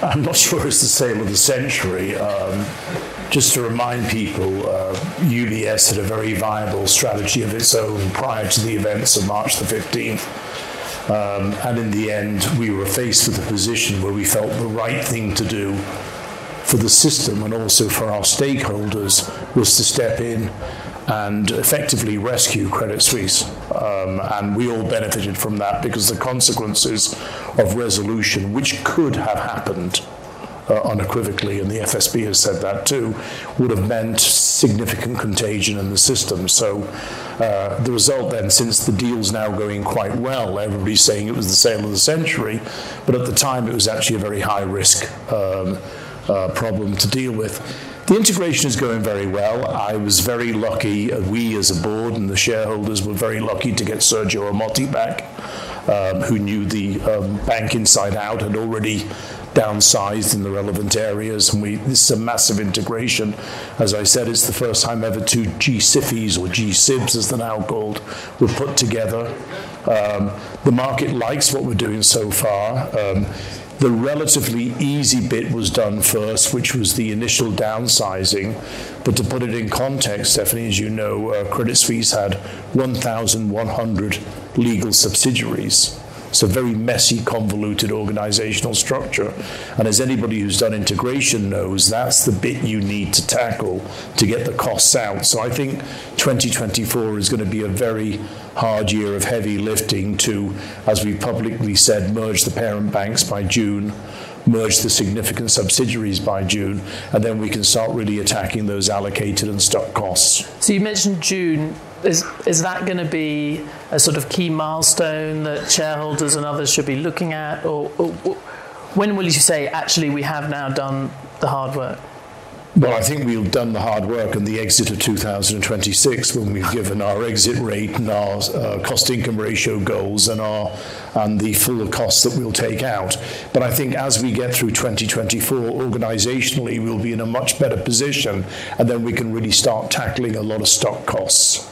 I'm not sure it's the sale of the century. Um, just to remind people, uh, UBS had a very viable strategy of its own prior to the events of March the 15th. Um, and in the end, we were faced with a position where we felt the right thing to do for the system and also for our stakeholders was to step in and effectively rescue Credit Suisse. Um, and we all benefited from that because the consequences of resolution, which could have happened uh, unequivocally, and the FSB has said that too, would have meant significant contagion in the system. So uh, the result then, since the deal's now going quite well, everybody's saying it was the sale of the century, but at the time it was actually a very high risk um, uh, problem to deal with. The integration is going very well. I was very lucky, uh, we as a board and the shareholders were very lucky to get Sergio Ermotti back, um, who knew the um, bank inside out, had already downsized in the relevant areas. And we, this is a massive integration. As I said, it's the first time ever two GSIFIs or GSIBs, as they're now called, were put together. Um, the market likes what we're doing so far. Um, the relatively easy bit was done first, which was the initial downsizing. But to put it in context, Stephanie, as you know, uh, Credit Suisse had 1,100 legal subsidiaries. It's a very messy, convoluted organizational structure. And as anybody who's done integration knows, that's the bit you need to tackle to get the costs out. So I think 2024 is going to be a very hard year of heavy lifting to, as we publicly said, merge the parent banks by June, merge the significant subsidiaries by June, and then we can start really attacking those allocated and stuck costs. So you mentioned June. Is, is that going to be a sort of key milestone that shareholders and others should be looking at? Or, or when will you say, actually, we have now done the hard work? Well, I think we've done the hard work and the exit of 2026 when we've given our exit rate and our uh, cost income ratio goals and our and the full costs that we'll take out. But I think as we get through 2024, organizationally, we'll be in a much better position and then we can really start tackling a lot of stock costs.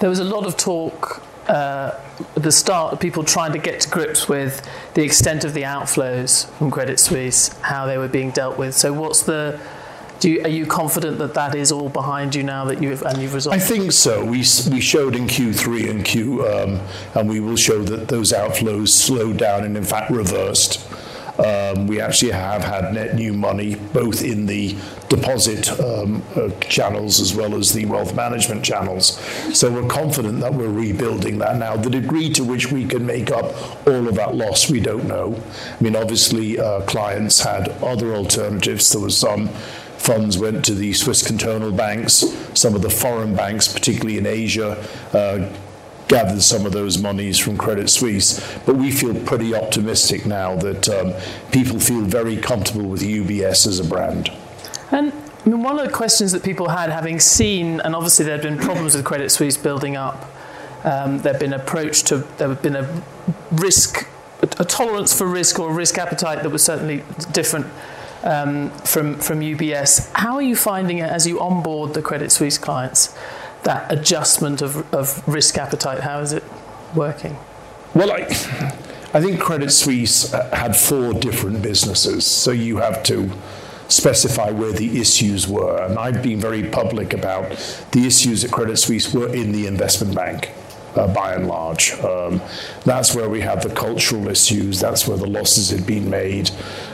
There was a lot of talk uh, at the start of people trying to get to grips with the extent of the outflows from Credit Suisse, how they were being dealt with. So, what's the you, are you confident that that is all behind you now that you've and you've resolved? I think so. We, we showed in Q3 and Q, um, and we will show that those outflows slowed down and in fact reversed. Um, we actually have had net new money both in the deposit um, uh, channels as well as the wealth management channels. So we're confident that we're rebuilding that now. The degree to which we can make up all of that loss, we don't know. I mean, obviously, uh, clients had other alternatives. There was some funds went to the Swiss cantonal banks. Some of the foreign banks, particularly in Asia, uh, gathered some of those monies from Credit Suisse. But we feel pretty optimistic now that um, people feel very comfortable with UBS as a brand. And I mean, one of the questions that people had, having seen, and obviously there had been problems with Credit Suisse building up, um, there had been approach to, there had been a risk, a tolerance for risk or a risk appetite that was certainly different um, from, from UBS. How are you finding it as you onboard the Credit Suisse clients, that adjustment of, of risk appetite? How is it working? Well, I, I think Credit Suisse uh, had four different businesses, so you have to specify where the issues were. And I've been very public about the issues at Credit Suisse were in the investment bank. Uh, by and large. Um, that's where we had the cultural issues, that's where the losses had been made,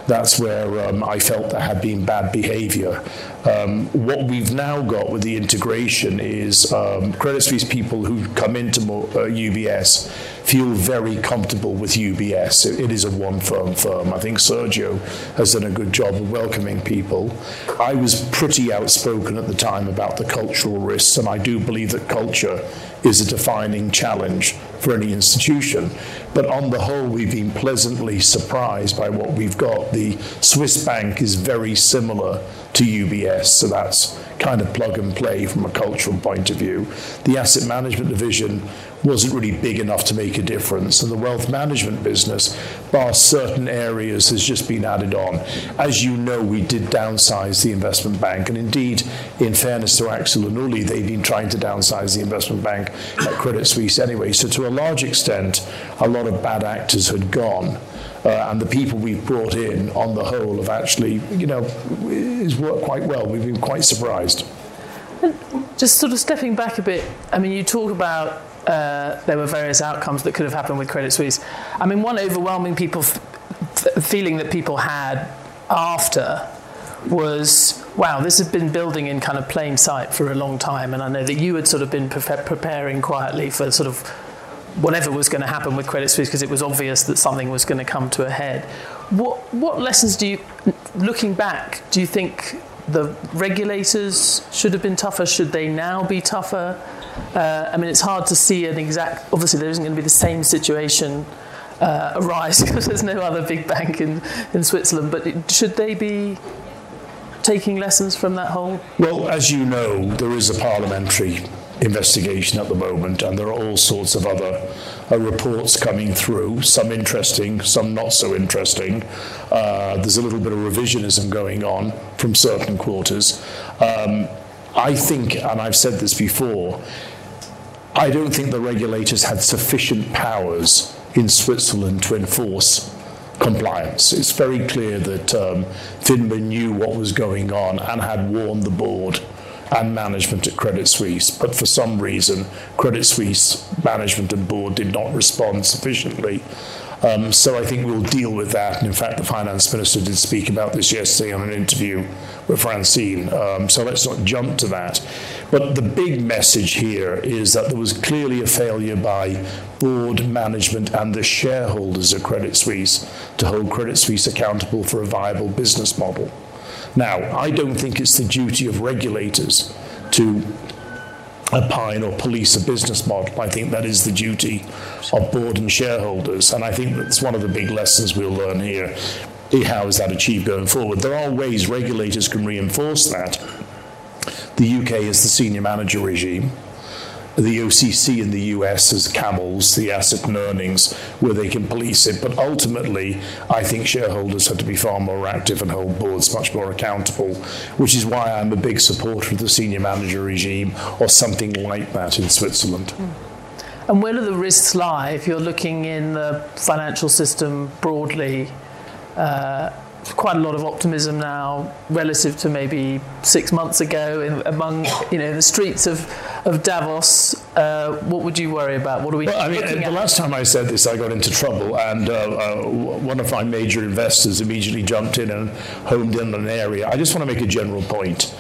that's where um, I felt there had been bad behavior. Um, what we've now got with the integration is um, Credit Suisse people who come into uh, UBS feel very comfortable with UBS. It, it is a one firm firm. I think Sergio has done a good job of welcoming people. I was pretty outspoken at the time about the cultural risks, and I do believe that culture is a defining challenge for any institution. But on the whole, we've been pleasantly surprised by what we've got. The Swiss bank is very similar to UBS, so that's kind of plug and play from a cultural point of view. The asset management division wasn't really big enough to make a difference, and the wealth management business, bar certain areas, has just been added on. As you know, we did downsize the investment bank, and indeed, in fairness to Axel and Uli, they've been trying to downsize the investment bank at Credit Suisse anyway. So, to a large extent, a lot of bad actors had gone. Uh, and the people we've brought in, on the whole, have actually, you know, has worked quite well. We've been quite surprised. Just sort of stepping back a bit, I mean, you talk about uh, there were various outcomes that could have happened with Credit Suisse. I mean, one overwhelming people f- f- feeling that people had after was, wow, this has been building in kind of plain sight for a long time, and I know that you had sort of been pre- preparing quietly for sort of whatever was going to happen with Credit Suisse because it was obvious that something was going to come to a head. What what lessons do you, looking back, do you think the regulators should have been tougher? Should they now be tougher? Uh, I mean, it's hard to see an exact. Obviously, there isn't going to be the same situation uh, arise because there's no other big bank in, in Switzerland. But it, should they be taking lessons from that whole? Well, as you know, there is a parliamentary investigation at the moment, and there are all sorts of other uh, reports coming through, some interesting, some not so interesting. Uh, there's a little bit of revisionism going on from certain quarters. Um, I think, and I've said this before, I don't think the regulators had sufficient powers in Switzerland to enforce compliance. It's very clear that um, knew what was going on and had warned the board and management at Credit Suisse, but for some reason, Credit Suisse management and board did not respond sufficiently. Um, so I think we'll deal with that. And in fact, the finance minister did speak about this yesterday on an interview with Francine. Um, so let's not jump to that. But the big message here is that there was clearly a failure by board management and the shareholders of Credit Suisse to hold Credit Suisse accountable for a viable business model. Now, I don't think it's the duty of regulators to opine or police a business model. I think that is the duty of board and shareholders. And I think that's one of the big lessons we'll learn here. Eh, how is that achieved going forward? There are ways regulators can reinforce that. The UK is the senior manager regime the OCC in the US as CAMELS, the asset and earnings, where they can police it. But ultimately, I think shareholders have to be far more active and hold boards much more accountable, which is why I'm a big supporter of the senior manager regime or something like that in Switzerland. And where do the risks lie if you're looking in the financial system broadly? Uh, quite a lot of optimism now relative to maybe six months ago in, among you know the streets of of Davos. Uh, what would you worry about? What are we? Well, I mean, the at? last time I said this, I got into trouble, and uh, uh, one of my major investors immediately jumped in and homed in on an area. I just want to make a general point.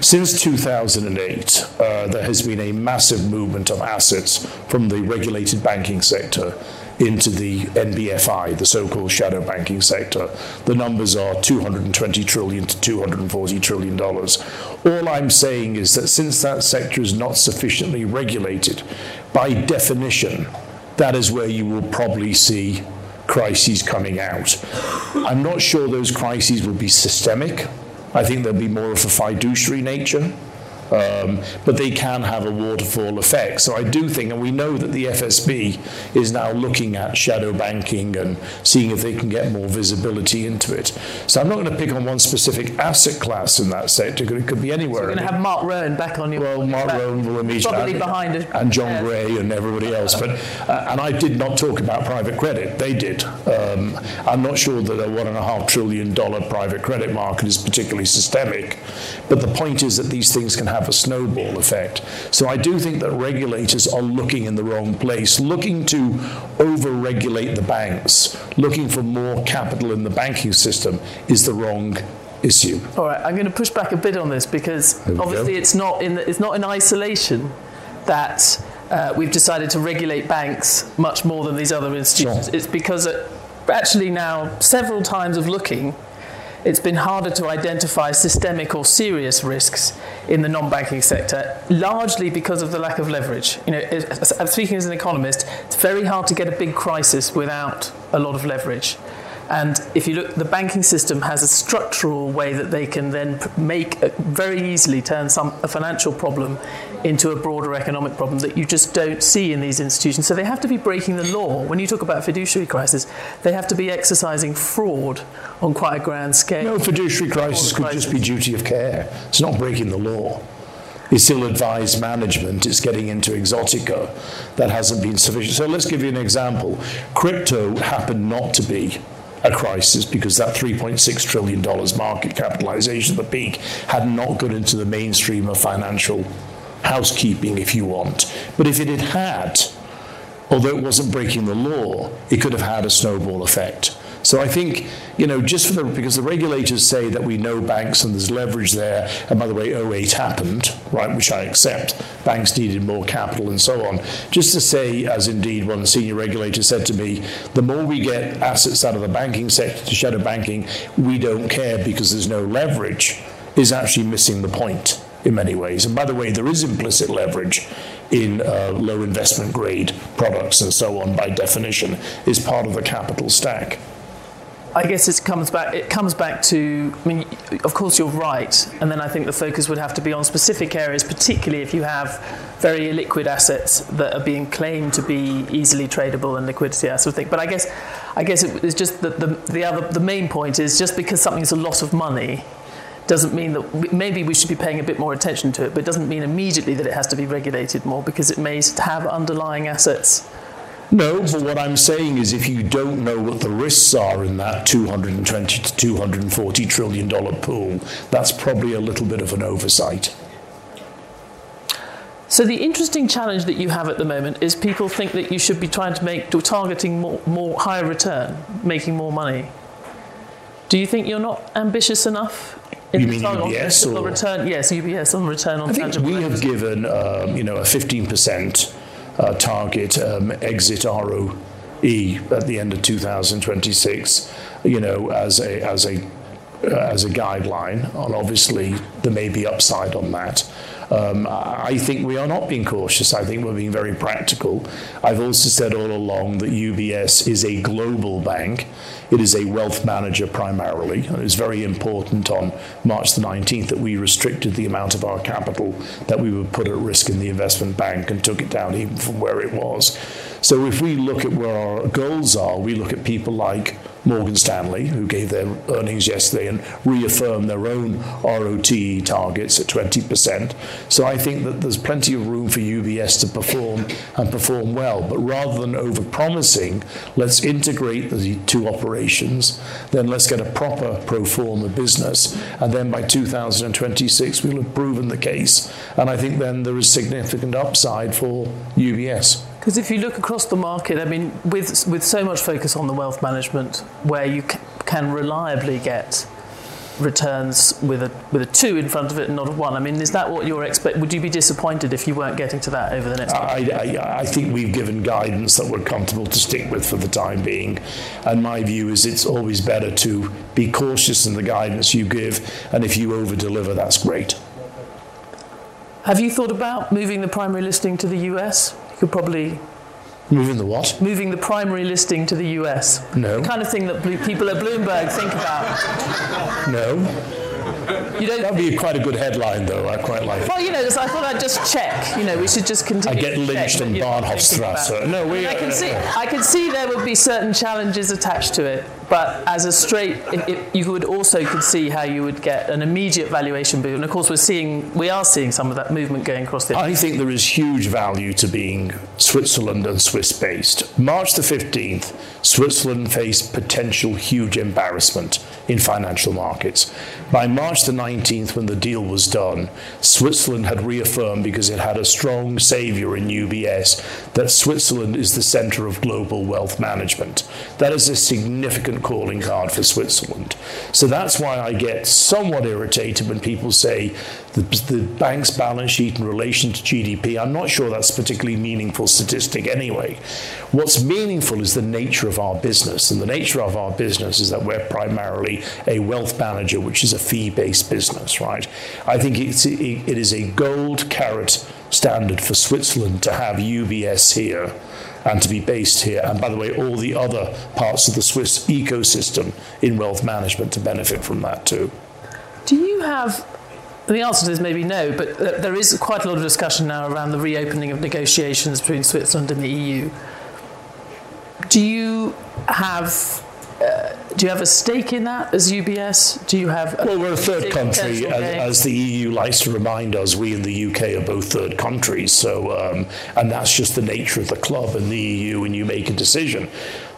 Since 2008, uh, there has been a massive movement of assets from the regulated banking sector into the NBFI, the so-called shadow banking sector. The numbers are 220 trillion to 240 trillion dollars. All I'm saying is that since that sector is not sufficiently regulated, by definition, that is where you will probably see crises coming out. I'm not sure those crises will be systemic. I think they'll be more of a fiduciary nature. Um, but they can have a waterfall effect. So I do think, and we know that the FSB is now looking at shadow banking and seeing if they can get more visibility into it. So I'm not going to pick on one specific asset class in that sector, because it could be anywhere. So you're going to have Mark Rowan back on your. Well, Mark Rowan will immediately probably behind it, and Jon Gray and everybody else. But uh, and I did not talk about private credit. They did. Um, I'm not sure that a one and a half trillion dollar private credit market is particularly systemic, but the point is that these things can have have a snowball effect. So I do think that regulators are looking in the wrong place, looking to over-regulate the banks, looking for more capital in the banking system is the wrong issue. All right, I'm going to push back a bit on this because obviously go. it's not in it's not in isolation that uh, we've decided to regulate banks much more than these other institutions. Sure. It's because uh, actually now several times of looking, it's been harder to identify systemic or serious risks in the non-banking sector, largely because of the lack of leverage. You know, I'm speaking as an economist, it's very hard to get a big crisis without a lot of leverage. And if you look, the banking system has a structural way that they can then make very easily turn some a financial problem into a broader economic problem that you just don't see in these institutions. So they have to be breaking the law. When you talk about fiduciary crisis, they have to be exercising fraud on quite a grand scale. No, fiduciary crisis could just be duty of care. It's not breaking the law. It's ill advised management. It's getting into exotica that hasn't been sufficient. So let's give you an example. Crypto happened not to be a crisis because that $3.6 trillion market capitalization at the peak had not got into the mainstream of financial housekeeping, if you want. But if it had had, although it wasn't breaking the law, it could have had a snowball effect. So I think, you know, just for the, because the regulators say that we know banks and there's leverage there, and by the way, 08 happened, right, which I accept. Banks needed more capital and so on. Just to say, as indeed one senior regulator said to me, the more we get assets out of the banking sector to shadow banking, we don't care because there's no leverage, is actually missing the point in many ways. And by the way, there is implicit leverage in uh, low investment grade products and so on by definition is part of the capital stack. I guess it comes back. It comes back to. I mean, of course, you're right, and then I think the focus would have to be on specific areas, particularly if you have very illiquid assets that are being claimed to be easily tradable and liquidity, that sort of thing. But I guess, I guess it's just that the the other the main point is just because something's a lot of money doesn't mean that maybe we should be paying a bit more attention to it, but it doesn't mean immediately that it has to be regulated more because it may have underlying assets no, but what I'm saying is if you don't know what the risks are in that 220 to 240 trillion dollar pool, that's probably a little bit of an oversight. So the interesting challenge that you have at the moment is people think that you should be trying to make targeting more, more higher return, making more money. Do you think you're not ambitious enough you mean UBS or return? Yes, UBS on return on I think we have given um, you know a 15 percent uh, target um, exit ROE at the end of 2026, you know, as a as a uh, as a guideline, and obviously there may be upside on that. Um, I think we are not being cautious. I think we're being very practical. I've also said all along that UBS is a global bank. It is a wealth manager primarily. It was very important on March the 19th that we restricted the amount of our capital that we would put at risk in the investment bank and took it down even from where it was. So if we look at where our goals are, we look at people like Morgan Stanley, who gave their earnings yesterday and reaffirmed their own ROTE targets at 20%. So I think that there's plenty of room for UBS to perform and perform well. But rather than over-promising, let's integrate the two operations, then let's get a proper pro forma business, and then by 2026 we'll have proven the case. And I think then there is significant upside for UBS. Because if you look across the market, I mean, with with so much focus on the wealth management, where you c- can reliably get returns with a with a two in front of it and not a one. I mean, is that what you're expect? Would you be disappointed if you weren't getting to that over the next? I, I, I, think we've given guidance that we're comfortable to stick with for the time being, and my view is it's always better to be cautious in the guidance you give, and if you over deliver, that's great. Have you thought about moving the primary listing to the US? Could probably Moving the what? Moving the primary listing to the US. No. The kind of thing that people at Bloomberg think about. No. You don't That'd be quite a good headline, though. I quite like it. Well, you know, I thought I'd just check. You know, we should just continue. I get lynched on Bahnhofstrasse. No, we. I can uh, see. I can see there would be certain challenges attached to it, but as a straight, it, it, you would also could see how you would get an immediate valuation boom. And of course, we're seeing, we are seeing some of that movement going across the. I think there is huge value to being Switzerland and Swiss based. March the 15th, Switzerland faced potential huge embarrassment in financial markets. By March the 19th, when the deal was done, Switzerland had reaffirmed, because it had a strong savior in UBS, that Switzerland is the center of global wealth management. That is a significant calling card for Switzerland. So that's why I get somewhat irritated when people say the, the bank's balance sheet in relation to GDP. I'm not sure that's a particularly meaningful statistic anyway. What's meaningful is the nature of our business, and the nature of our business is that we're primarily a wealth manager, which is a fee-based business, right? I think it's, it is a gold carrot standard for Switzerland to have UBS here and to be based here. And by the way, all the other parts of the Swiss ecosystem in wealth management to benefit from that too. Do you have the answer to this may be no, but there is quite a lot of discussion now around the reopening of negotiations between Switzerland and the EU. Do you have uh, do you have a stake in that as UBS? Do you have? well, we're a third country, as, as, the EU likes to remind us. We in the UK are both third countries, so um, and that's just the nature of the club and the EU. When you make a decision,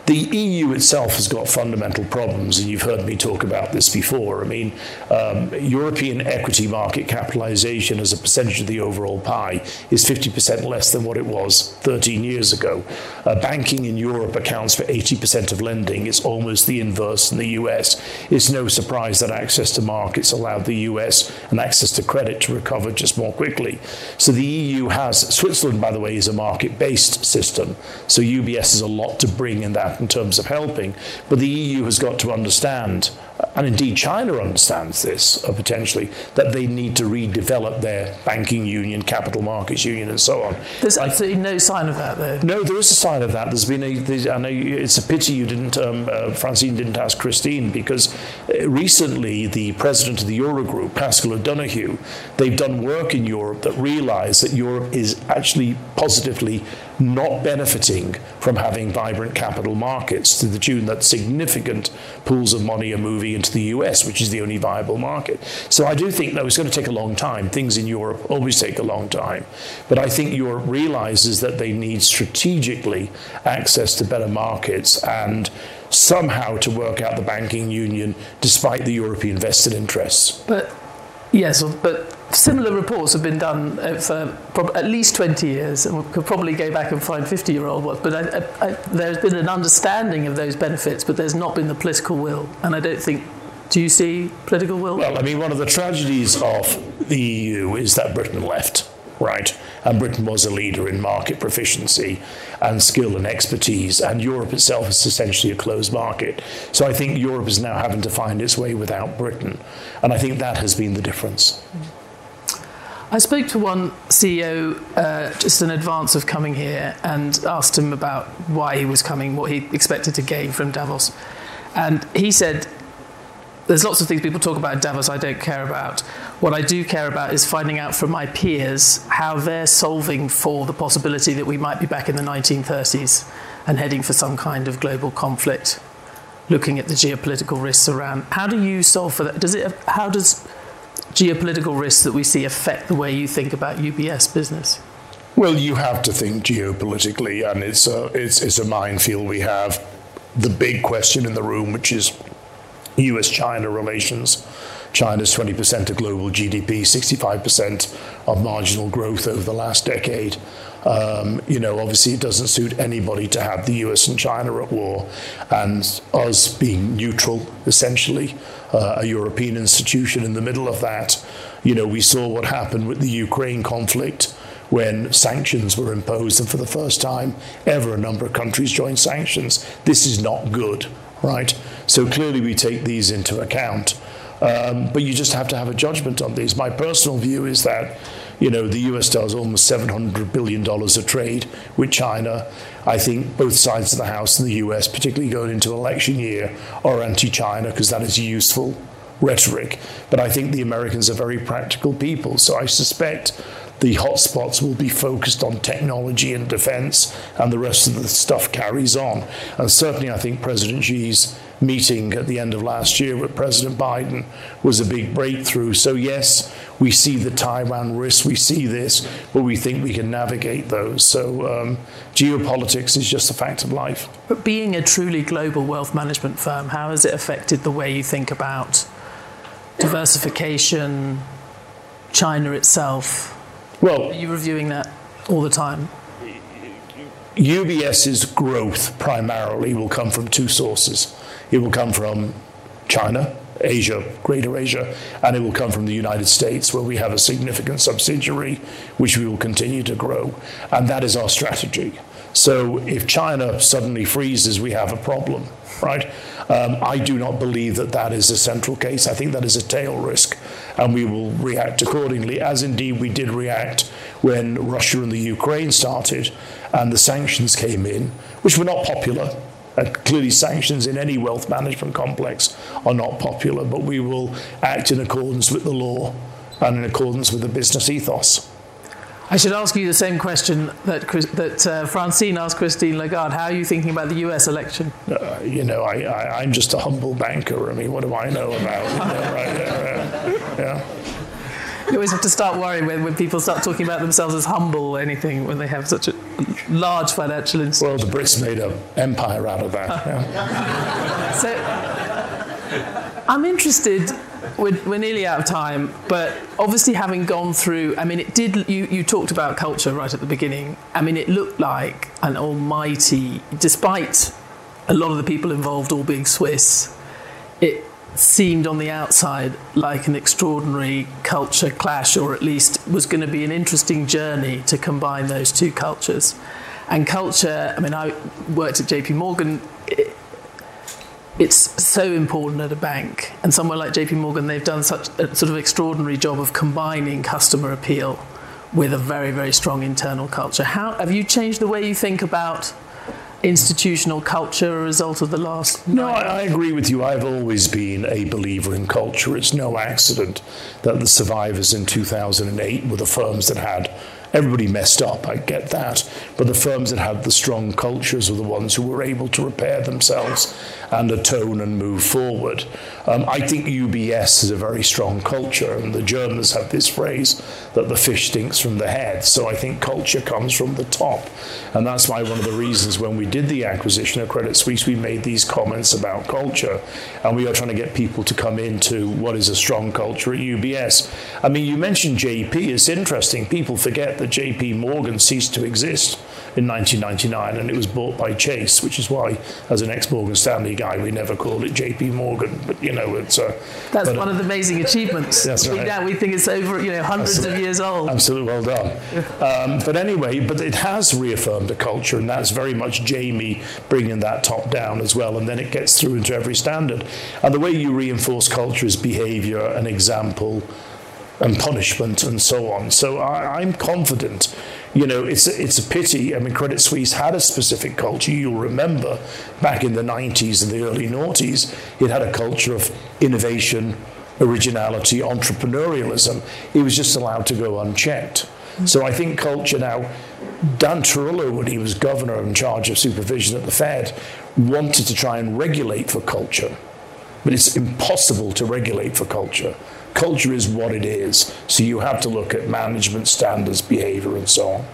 the EU itself has got fundamental problems, and you've heard me talk about this before. I mean, um, European equity market capitalization as a percentage of the overall pie is 50% less than what it was 13 years ago. Uh, banking in Europe accounts for 80% of lending. It's almost the inverse in the US. It's no surprise that access to markets allowed the US and access to credit to recover just more quickly. So the EU has, Switzerland, by the way, is a market based system. So UBS has a lot to bring in that in terms of helping. But the EU has got to understand, and indeed China understands this uh, potentially, that they need to redevelop their banking union, capital markets union, and so on. There's absolutely no sign of that, though. No, there is a sign of that. There's been a. I know it's a pity you didn't, um, uh, Francine didn't ask Christine, because uh, recently the president of the Eurogroup, Paschal O'Donoghue, they've done work in Europe that realise that Europe is actually positively not benefiting from having vibrant capital markets to the tune that significant pools of money are moving into the US, which is the only viable market. So I do think that it's going to take a long time. Things in Europe always take a long time. But I think Europe realizes that they need strategically access to better markets and somehow to work out the banking union despite the European vested interests. But yes, but similar reports have been done for at least 20 years, and we could probably go back and find 50 year old ones. But I, I, I, there's been an understanding of those benefits, but there's not been the political will. And I don't think. Do you see political will? Well, I mean, one of the tragedies of the EU is that Britain left right? And Britain was a leader in market proficiency and skill and expertise, and Europe itself is essentially a closed market. So I think Europe is now having to find its way without Britain, and I think that has been the difference. Mm. I spoke to one CEO uh, just in advance of coming here and asked him about why he was coming, what he expected to gain from Davos. And he said, There's lots of things people talk about at Davos I don't care about. What I do care about is finding out from my peers how they're solving for the possibility that we might be back in the 1930s and heading for some kind of global conflict, looking at the geopolitical risks around. How do you solve for that? Does it, how does geopolitical risks that we see affect the way you think about UBS business? Well, you have to think geopolitically, and it's a, it's, it's a minefield. We have the big question in the room, which is US China relations. China's 20% of global GDP, 65% of marginal growth over the last decade. Um, you know, obviously, it doesn't suit anybody to have the US and China at war, and us being neutral, essentially, uh, a European institution in the middle of that. You know, we saw what happened with the Ukraine conflict when sanctions were imposed, and for the first time ever, a number of countries joined sanctions. This is not good, right? So clearly, we take these into account. Um, but you just have to have a judgment on these. My personal view is that you know, the US does almost $700 billion of trade with China. I think both sides of the House and the US, particularly going into election year, are anti China because that is useful rhetoric. But I think the Americans are very practical people. So I suspect the hotspots will be focused on technology and defense, and the rest of the stuff carries on. And certainly, I think President Xi's meeting at the end of last year with President Biden was a big breakthrough. So, yes, we see the Taiwan risk, we see this, but we think we can navigate those. So, um, geopolitics is just a fact of life. But being a truly global wealth management firm, how has it affected the way you think about diversification, China itself? Well, are you reviewing that all the time? UBS's growth primarily will come from two sources. It will come from China, Asia, Greater Asia, and it will come from the United States, where we have a significant subsidiary which we will continue to grow. And that is our strategy. So if China suddenly freezes, we have a problem, right? Um, I do not believe that that is a central case. I think that is a tail risk, and we will react accordingly, as indeed we did react when Russia and the Ukraine started and the sanctions came in, which were not popular. Uh, clearly, sanctions in any wealth management complex are not popular, but we will act in accordance with the law and in accordance with the business ethos. I should ask you the same question that that uh, Francine asked Christine Lagarde. How are you thinking about the U.S. election? Uh, you know, I, am just a humble banker. I mean, what do I know about? You know, right, yeah, yeah. You always have to start worrying when, when people start talking about themselves as humble or anything when they have such a large financial institution. Well, the Brits made an empire out of that. Yeah. so, I'm interested we're, we're nearly out of time, but obviously having gone through, I mean, it did. You, you talked about culture right at the beginning. I mean, it looked like an almighty, despite a lot of the people involved all being Swiss, it seemed on the outside like an extraordinary culture clash, or at least was going to be an interesting journey to combine those two cultures. And culture, I mean, I worked at JP Morgan. It, it's so important at a bank. And somewhere like JP Morgan, they've done such a sort of extraordinary job of combining customer appeal with a very, very strong internal culture. How have you changed the way you think about institutional culture a result of the last? No, I, I, agree with you. I've always been a believer in culture. It's no accident that the survivors in 2008 were the firms that had Everybody messed up, I get that. But the firms that had the strong cultures were the ones who were able to repair themselves and atone and move forward. Um, I think UBS is a very strong culture, and the Germans have this phrase that the fish stinks from the head. So I think culture comes from the top. And that's why one of the reasons when we did the acquisition of Credit Suisse, we made these comments about culture. And we are trying to get people to come into what is a strong culture at UBS. I mean, you mentioned JP. It's interesting. People forget that JP Morgan ceased to exist in 1999 and it was bought by Chase, which is why, as an ex Morgan Stanley guy, we never called it JP Morgan. But, you know, it's. Uh, that's one of the amazing achievements. That's right. Yeah, we think it's over, you know, hundreds Absolutely. of years old. Absolutely well done. Um, but anyway, but it has reaffirmed a culture, and that's very much Jamie bringing that top down as well, and then it gets through into every standard. And the way you reinforce culture is behavior, and example and punishment and so on. So I, am confident. You know, it's a, it's a pity. I mean, Credit Suisse had a specific culture. You'll remember back in the 90s and the early noughties, it had a culture of innovation, originality, entrepreneurialism. It was just allowed to go unchecked. Mm-hmm. So I think culture now, Dan Tarullo, when he was governor in charge of supervision at the Fed, wanted to try and regulate for culture. But it's impossible to regulate for culture culture is what it is. So you have to look at management standards, behavior, and so on.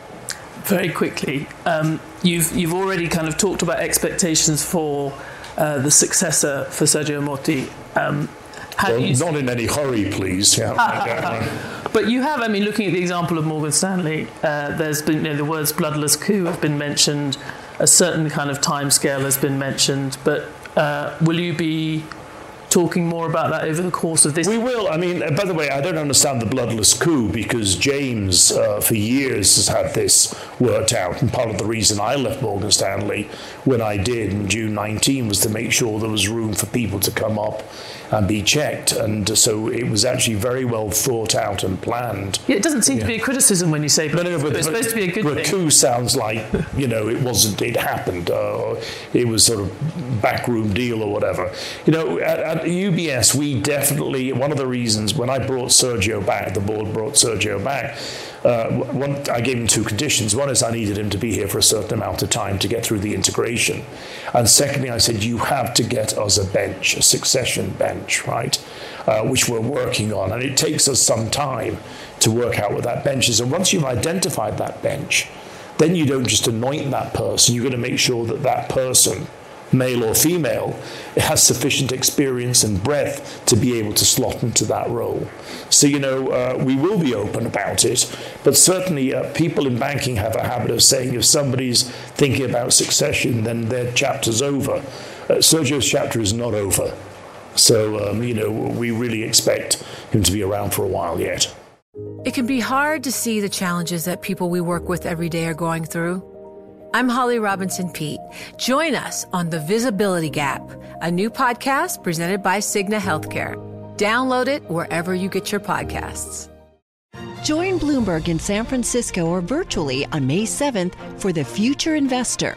Very quickly, um, you've you've already kind of talked about expectations for uh, the successor for Sergio Ermotti. Um, well, not in any hurry, please. Yeah. but you have, I mean, looking at the example of Morgan Stanley, uh, there's been you know, the words bloodless coup have been mentioned, a certain kind of time scale has been mentioned, but uh, will you be talking more about that over the course of this? We will. I mean, by the way, I don't understand the bloodless coup because James, uh, for years, has had this worked out. And part of the reason I left Morgan Stanley when I did in June 19 was to make sure there was room for people to come up and be checked. And so it was actually very well thought out and planned. Yeah, it doesn't seem yeah. to be a criticism when you say, but, no, no, but it's supposed to be a good thing. coup sounds like, you know, it wasn't, it happened. Uh, it was sort of backroom deal or whatever. You know, at UBS, we definitely, one of the reasons when I brought Sergio back, the board brought Sergio back, uh, one, I gave him two conditions. One is I needed him to be here for a certain amount of time to get through the integration. And secondly, I said, you have to get us a bench, a succession bench, right? Uh, which we're working on. And it takes us some time to work out what that bench is. And once you've identified that bench, then you don't just anoint that person, you've got to make sure that that person male or female, has sufficient experience and breadth to be able to slot into that role. So, you know, uh, we will be open about it, but certainly uh, people in banking have a habit of saying if somebody's thinking about succession, then their chapter's over. Uh, Sergio's chapter is not over. So, um, you know, we really expect him to be around for a while yet. It can be hard to see the challenges that people we work with every day are going through. I'm Holly Robinson Peete. Join us on The Visibility Gap, a new podcast presented by Cigna Healthcare. Download it wherever you get your podcasts. Join Bloomberg in San Francisco or virtually on May 7th for the Future Investor